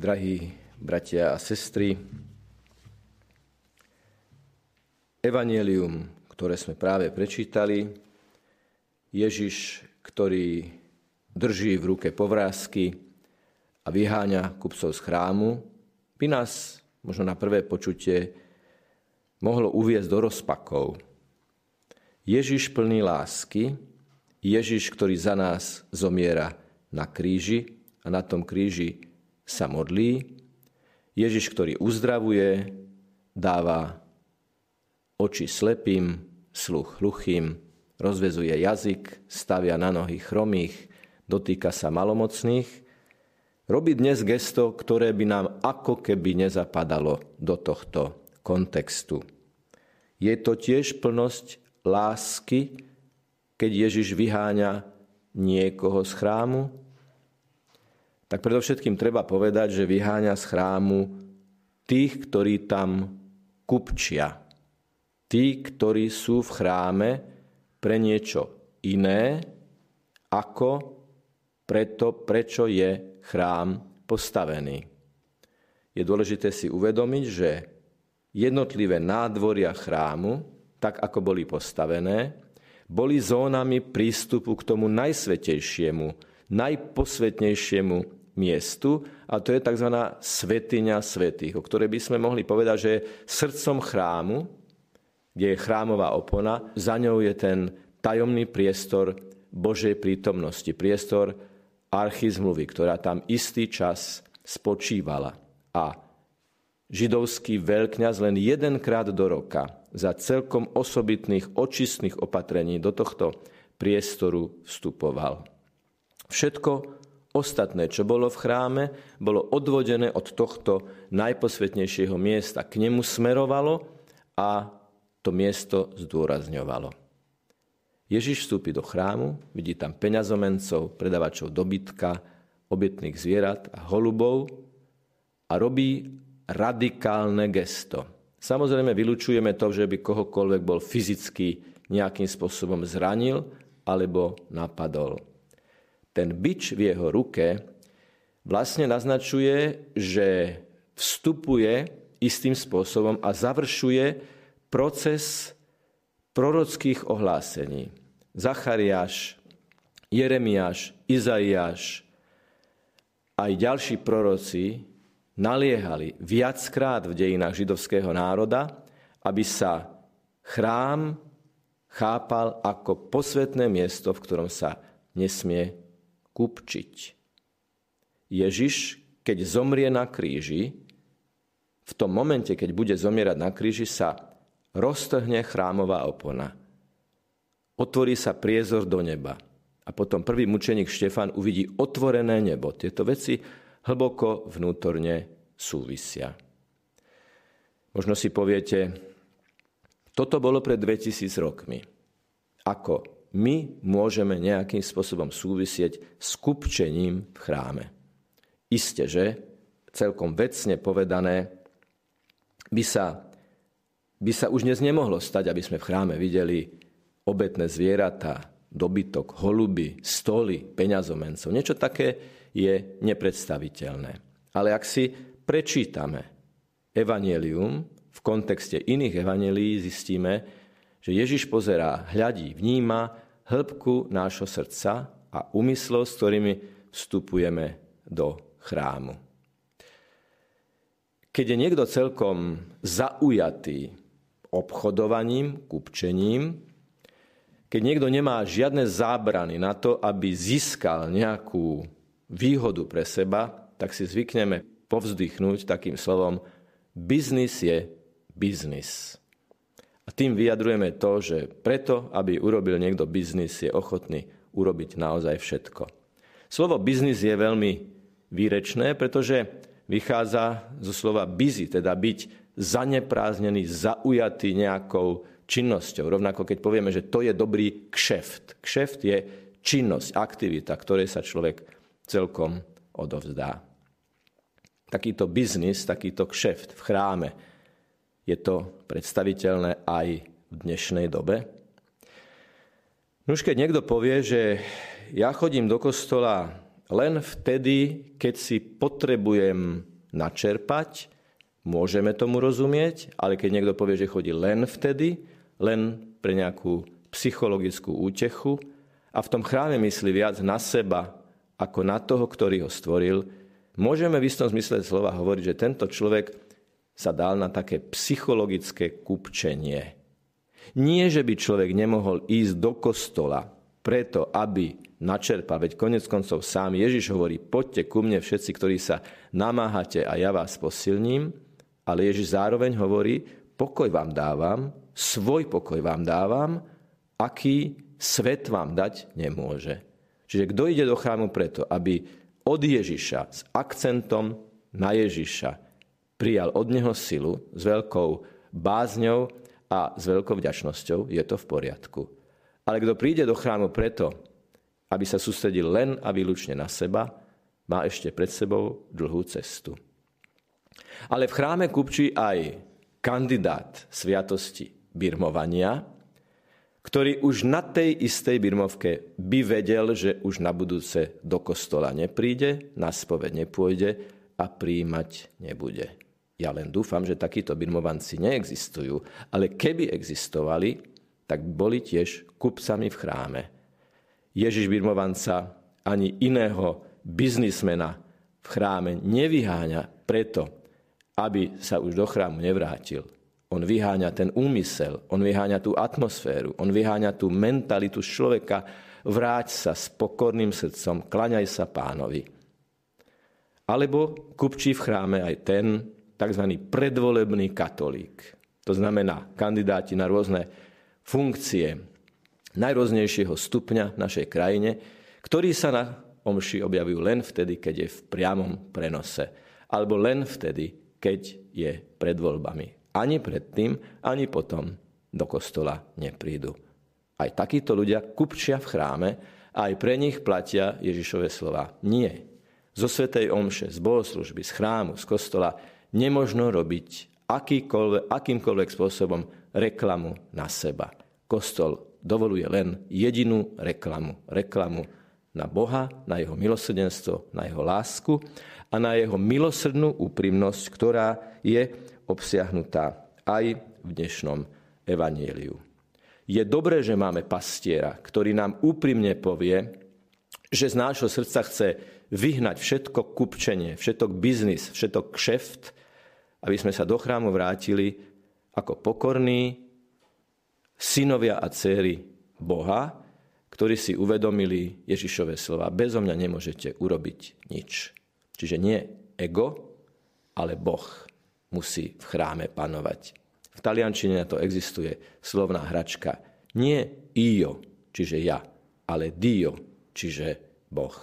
drahí bratia a sestry. Evangelium, ktoré sme práve prečítali, Ježiš, ktorý drží v ruke povrázky a vyháňa kupcov z chrámu, by nás možno na prvé počutie mohlo uviezť do rozpakov. Ježiš plný lásky, Ježiš, ktorý za nás zomiera na kríži a na tom kríži sa modlí. Ježiš, ktorý uzdravuje, dáva oči slepým, sluch hluchým, rozvezuje jazyk, stavia na nohy chromých, dotýka sa malomocných. Robí dnes gesto, ktoré by nám ako keby nezapadalo do tohto kontextu. Je to tiež plnosť lásky, keď Ježiš vyháňa niekoho z chrámu, tak predovšetkým treba povedať, že vyháňa z chrámu tých, ktorí tam kupčia. Tí, ktorí sú v chráme pre niečo iné, ako preto, prečo je chrám postavený. Je dôležité si uvedomiť, že jednotlivé nádvoria chrámu, tak ako boli postavené, boli zónami prístupu k tomu najsvetejšiemu, najposvetnejšiemu miestu a to je tzv. svetiňa svetých, o ktorej by sme mohli povedať, že srdcom chrámu, kde je chrámová opona, za ňou je ten tajomný priestor Božej prítomnosti, priestor archizmluvy, ktorá tam istý čas spočívala. A židovský veľkňaz len jedenkrát do roka za celkom osobitných očistných opatrení do tohto priestoru vstupoval. Všetko Ostatné, čo bolo v chráme, bolo odvodené od tohto najposvetnejšieho miesta. K nemu smerovalo a to miesto zdôrazňovalo. Ježiš vstúpi do chrámu, vidí tam peňazomencov, predavačov dobytka, obytných zvierat a holubov a robí radikálne gesto. Samozrejme, vylučujeme to, že by kohokoľvek bol fyzicky nejakým spôsobom zranil alebo napadol ten bič v jeho ruke vlastne naznačuje, že vstupuje istým spôsobom a završuje proces prorockých ohlásení. Zachariáš, Jeremiáš, Izaiáš, aj ďalší proroci naliehali viackrát v dejinách židovského národa, aby sa chrám chápal ako posvetné miesto, v ktorom sa nesmie kupčiť. Ježiš, keď zomrie na kríži, v tom momente, keď bude zomierať na kríži, sa roztrhne chrámová opona. Otvorí sa priezor do neba. A potom prvý mučeník Štefan uvidí otvorené nebo. Tieto veci hlboko vnútorne súvisia. Možno si poviete, toto bolo pred 2000 rokmi. Ako my môžeme nejakým spôsobom súvisieť s kupčením v chráme. Isté, že celkom vecne povedané by sa, by sa už dnes nemohlo stať, aby sme v chráme videli obetné zvieratá, dobytok, holuby, stoly, peňazomencov. Niečo také je nepredstaviteľné. Ale ak si prečítame evanelium v kontexte iných evanelií, zistíme, že Ježiš pozerá, hľadí, vníma hĺbku nášho srdca a úmyslov, s ktorými vstupujeme do chrámu. Keď je niekto celkom zaujatý obchodovaním, kupčením, keď niekto nemá žiadne zábrany na to, aby získal nejakú výhodu pre seba, tak si zvykneme povzdychnúť takým slovom biznis je biznis. A tým vyjadrujeme to, že preto, aby urobil niekto biznis, je ochotný urobiť naozaj všetko. Slovo biznis je veľmi výrečné, pretože vychádza zo slova busy, teda byť zanepráznený, zaujatý nejakou činnosťou. Rovnako keď povieme, že to je dobrý kšeft. Kšeft je činnosť, aktivita, ktorej sa človek celkom odovzdá. Takýto biznis, takýto kšeft v chráme, je to predstaviteľné aj v dnešnej dobe? No už keď niekto povie, že ja chodím do kostola len vtedy, keď si potrebujem načerpať, môžeme tomu rozumieť, ale keď niekto povie, že chodí len vtedy, len pre nejakú psychologickú útechu a v tom chráme myslí viac na seba ako na toho, ktorý ho stvoril, môžeme v istom zmysle slova hovoriť, že tento človek sa dal na také psychologické kupčenie. Nie, že by človek nemohol ísť do kostola preto, aby načerpal, veď konec koncov sám Ježiš hovorí, poďte ku mne všetci, ktorí sa namáhate a ja vás posilním, ale Ježiš zároveň hovorí, pokoj vám dávam, svoj pokoj vám dávam, aký svet vám dať nemôže. Čiže kto ide do chrámu preto, aby od Ježiša s akcentom na Ježiša prijal od neho silu s veľkou bázňou a s veľkou vďačnosťou, je to v poriadku. Ale kto príde do chrámu preto, aby sa sústredil len a výlučne na seba, má ešte pred sebou dlhú cestu. Ale v chráme kupčí aj kandidát sviatosti birmovania, ktorý už na tej istej birmovke by vedel, že už na budúce do kostola nepríde, na spoved nepôjde a príjmať nebude. Ja len dúfam, že takíto birmovanci neexistujú, ale keby existovali, tak boli tiež kupcami v chráme. Ježiš birmovanca ani iného biznismena v chráme nevyháňa preto, aby sa už do chrámu nevrátil. On vyháňa ten úmysel, on vyháňa tú atmosféru, on vyháňa tú mentalitu človeka, vráť sa s pokorným srdcom, klaňaj sa pánovi. Alebo kupčí v chráme aj ten, tzv. predvolebný katolík. To znamená kandidáti na rôzne funkcie najrôznejšieho stupňa v našej krajine, ktorí sa na omši objavujú len vtedy, keď je v priamom prenose. Alebo len vtedy, keď je pred voľbami. Ani predtým, ani potom do kostola neprídu. Aj takíto ľudia kupčia v chráme a aj pre nich platia Ježišove slova. Nie. Zo Svetej Omše, z bohoslužby, z chrámu, z kostola nemožno robiť akýmkoľvek spôsobom reklamu na seba. Kostol dovoluje len jedinú reklamu. Reklamu na Boha, na jeho milosrdenstvo, na jeho lásku a na jeho milosrdnú úprimnosť, ktorá je obsiahnutá aj v dnešnom evanieliu. Je dobré, že máme pastiera, ktorý nám úprimne povie, že z nášho srdca chce vyhnať všetko kupčenie, všetok biznis, všetok kšeft aby sme sa do chrámu vrátili ako pokorní synovia a céry Boha, ktorí si uvedomili Ježišové slova. Bezo mňa nemôžete urobiť nič. Čiže nie ego, ale Boh musí v chráme panovať. V taliančine na to existuje slovná hračka. Nie io, čiže ja, ale dio, čiže Boh.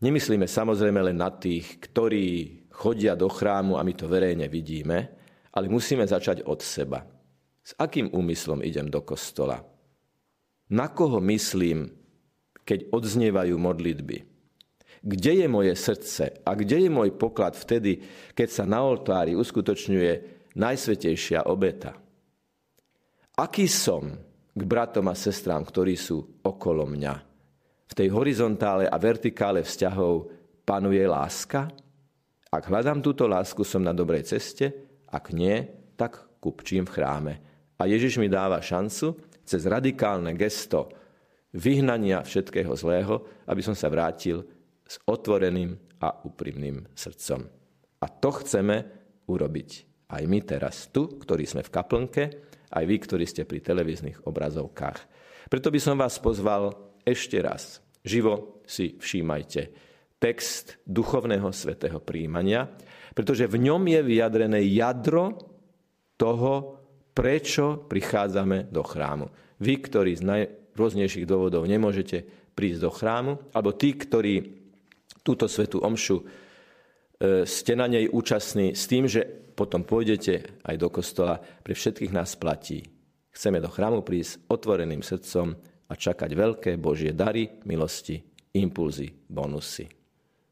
Nemyslíme samozrejme len na tých, ktorí chodia do chrámu a my to verejne vidíme, ale musíme začať od seba. S akým úmyslom idem do kostola? Na koho myslím, keď odznievajú modlitby? Kde je moje srdce a kde je môj poklad vtedy, keď sa na oltári uskutočňuje najsvetejšia obeta? Aký som k bratom a sestrám, ktorí sú okolo mňa? V tej horizontále a vertikále vzťahov panuje láska? Ak hľadám túto lásku, som na dobrej ceste, ak nie, tak kupčím v chráme. A Ježiš mi dáva šancu cez radikálne gesto vyhnania všetkého zlého, aby som sa vrátil s otvoreným a úprimným srdcom. A to chceme urobiť aj my teraz tu, ktorí sme v kaplnke, aj vy, ktorí ste pri televíznych obrazovkách. Preto by som vás pozval ešte raz. Živo si všímajte text duchovného svetého príjmania, pretože v ňom je vyjadrené jadro toho, prečo prichádzame do chrámu. Vy, ktorí z najrôznejších dôvodov nemôžete prísť do chrámu, alebo tí, ktorí túto svetú omšu e, ste na nej účastní s tým, že potom pôjdete aj do kostola, pre všetkých nás platí. Chceme do chrámu prísť otvoreným srdcom a čakať veľké Božie dary, milosti, impulzy, bonusy.